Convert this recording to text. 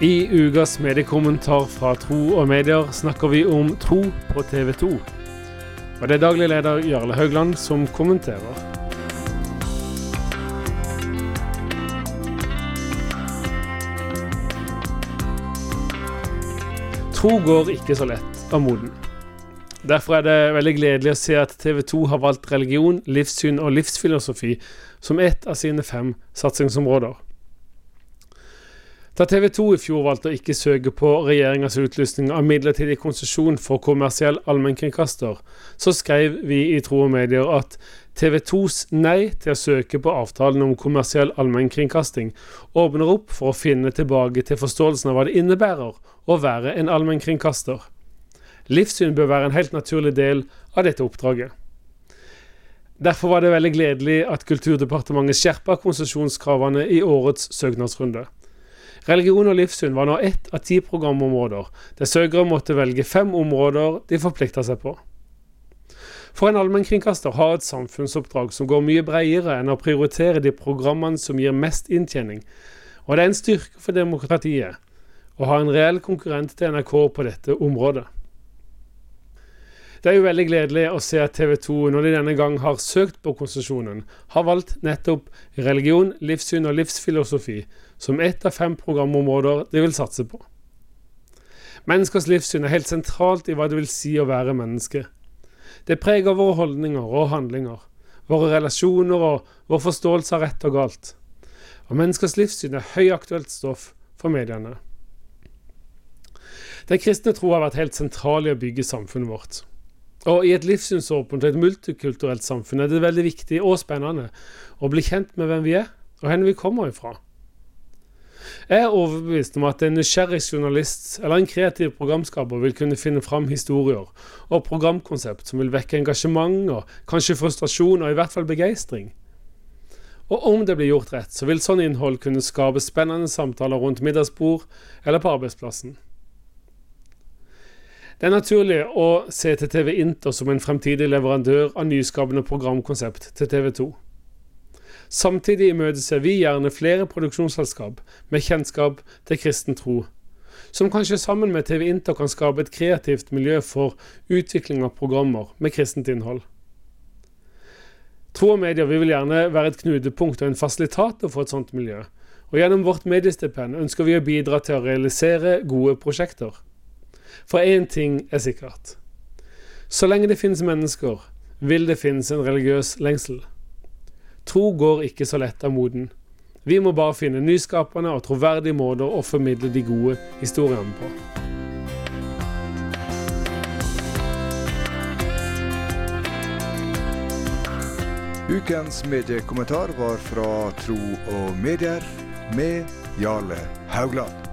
I ukas mediekommentar fra Tro og Medier snakker vi om tro på TV 2. Og det er daglig leder Jarle Haugland som kommenterer. Tro går ikke så lett av moden. Derfor er det veldig gledelig å se at TV 2 har valgt religion, livssyn og livsfilosofi som ett av sine fem satsingsområder. Da TV 2 i fjor valgte å ikke søke på regjeringas utlysning av midlertidig konsesjon for kommersiell allmennkringkaster, så skrev vi i Tro og Medier at TV 2s nei til å søke på avtalen om kommersiell allmennkringkasting åpner opp for å finne tilbake til forståelsen av hva det innebærer å være en allmennkringkaster. Livssyn bør være en helt naturlig del av dette oppdraget. Derfor var det veldig gledelig at Kulturdepartementet skjerpa konsesjonskravene i årets søknadsrunde. Religion og livssyn var nå ett av ti programområder, der søkere måtte velge fem områder de forplikta seg på. For en allmennkringkaster har et samfunnsoppdrag som går mye bredere enn å prioritere de programmene som gir mest inntjening, og det er en styrke for demokratiet å ha en reell konkurrent til NRK på dette området. Det er jo veldig gledelig å se at TV 2, når de denne gang har søkt på konsesjonen, har valgt nettopp religion, livssyn og livsfilosofi som ett av fem programområder de vil satse på. Menneskers livssyn er helt sentralt i hva det vil si å være menneske. Det preger våre holdninger og handlinger, våre relasjoner og vår forståelse av rett og galt. Og menneskers livssyn er høyaktuelt stoff for mediene. Den kristne tro har vært helt sentral i å bygge samfunnet vårt. Og i et livssynsåpent og et multikulturelt samfunn er det veldig viktig og spennende å bli kjent med hvem vi er, og hvor vi kommer ifra. Jeg er overbevist om at en nysgjerrig journalist eller en kreativ programskaper vil kunne finne fram historier og programkonsept som vil vekke engasjement og kanskje frustrasjon og i hvert fall begeistring. Og om det blir gjort rett, så vil sånn innhold kunne skape spennende samtaler rundt middagsbord eller på arbeidsplassen. Det er naturlig å se til TV Inter som en fremtidig leverandør av nyskapende programkonsept til TV 2. Samtidig imøteser vi gjerne flere produksjonsselskap med kjennskap til kristen tro, som kanskje sammen med TV Inter kan skape et kreativt miljø for utvikling av programmer med kristent innhold. Tro og medier vi vil gjerne være et knutepunkt og en fasilitator for et sånt miljø, og gjennom vårt mediestipend ønsker vi å bidra til å realisere gode prosjekter. For én ting er sikkert. Så lenge det finnes mennesker, vil det finnes en religiøs lengsel. Tro går ikke så lett av moden. Vi må bare finne nyskapende og troverdige måter å formidle de gode historiene på. Ukens mediekommentar var fra Tro og Medier med Jarle Haugland.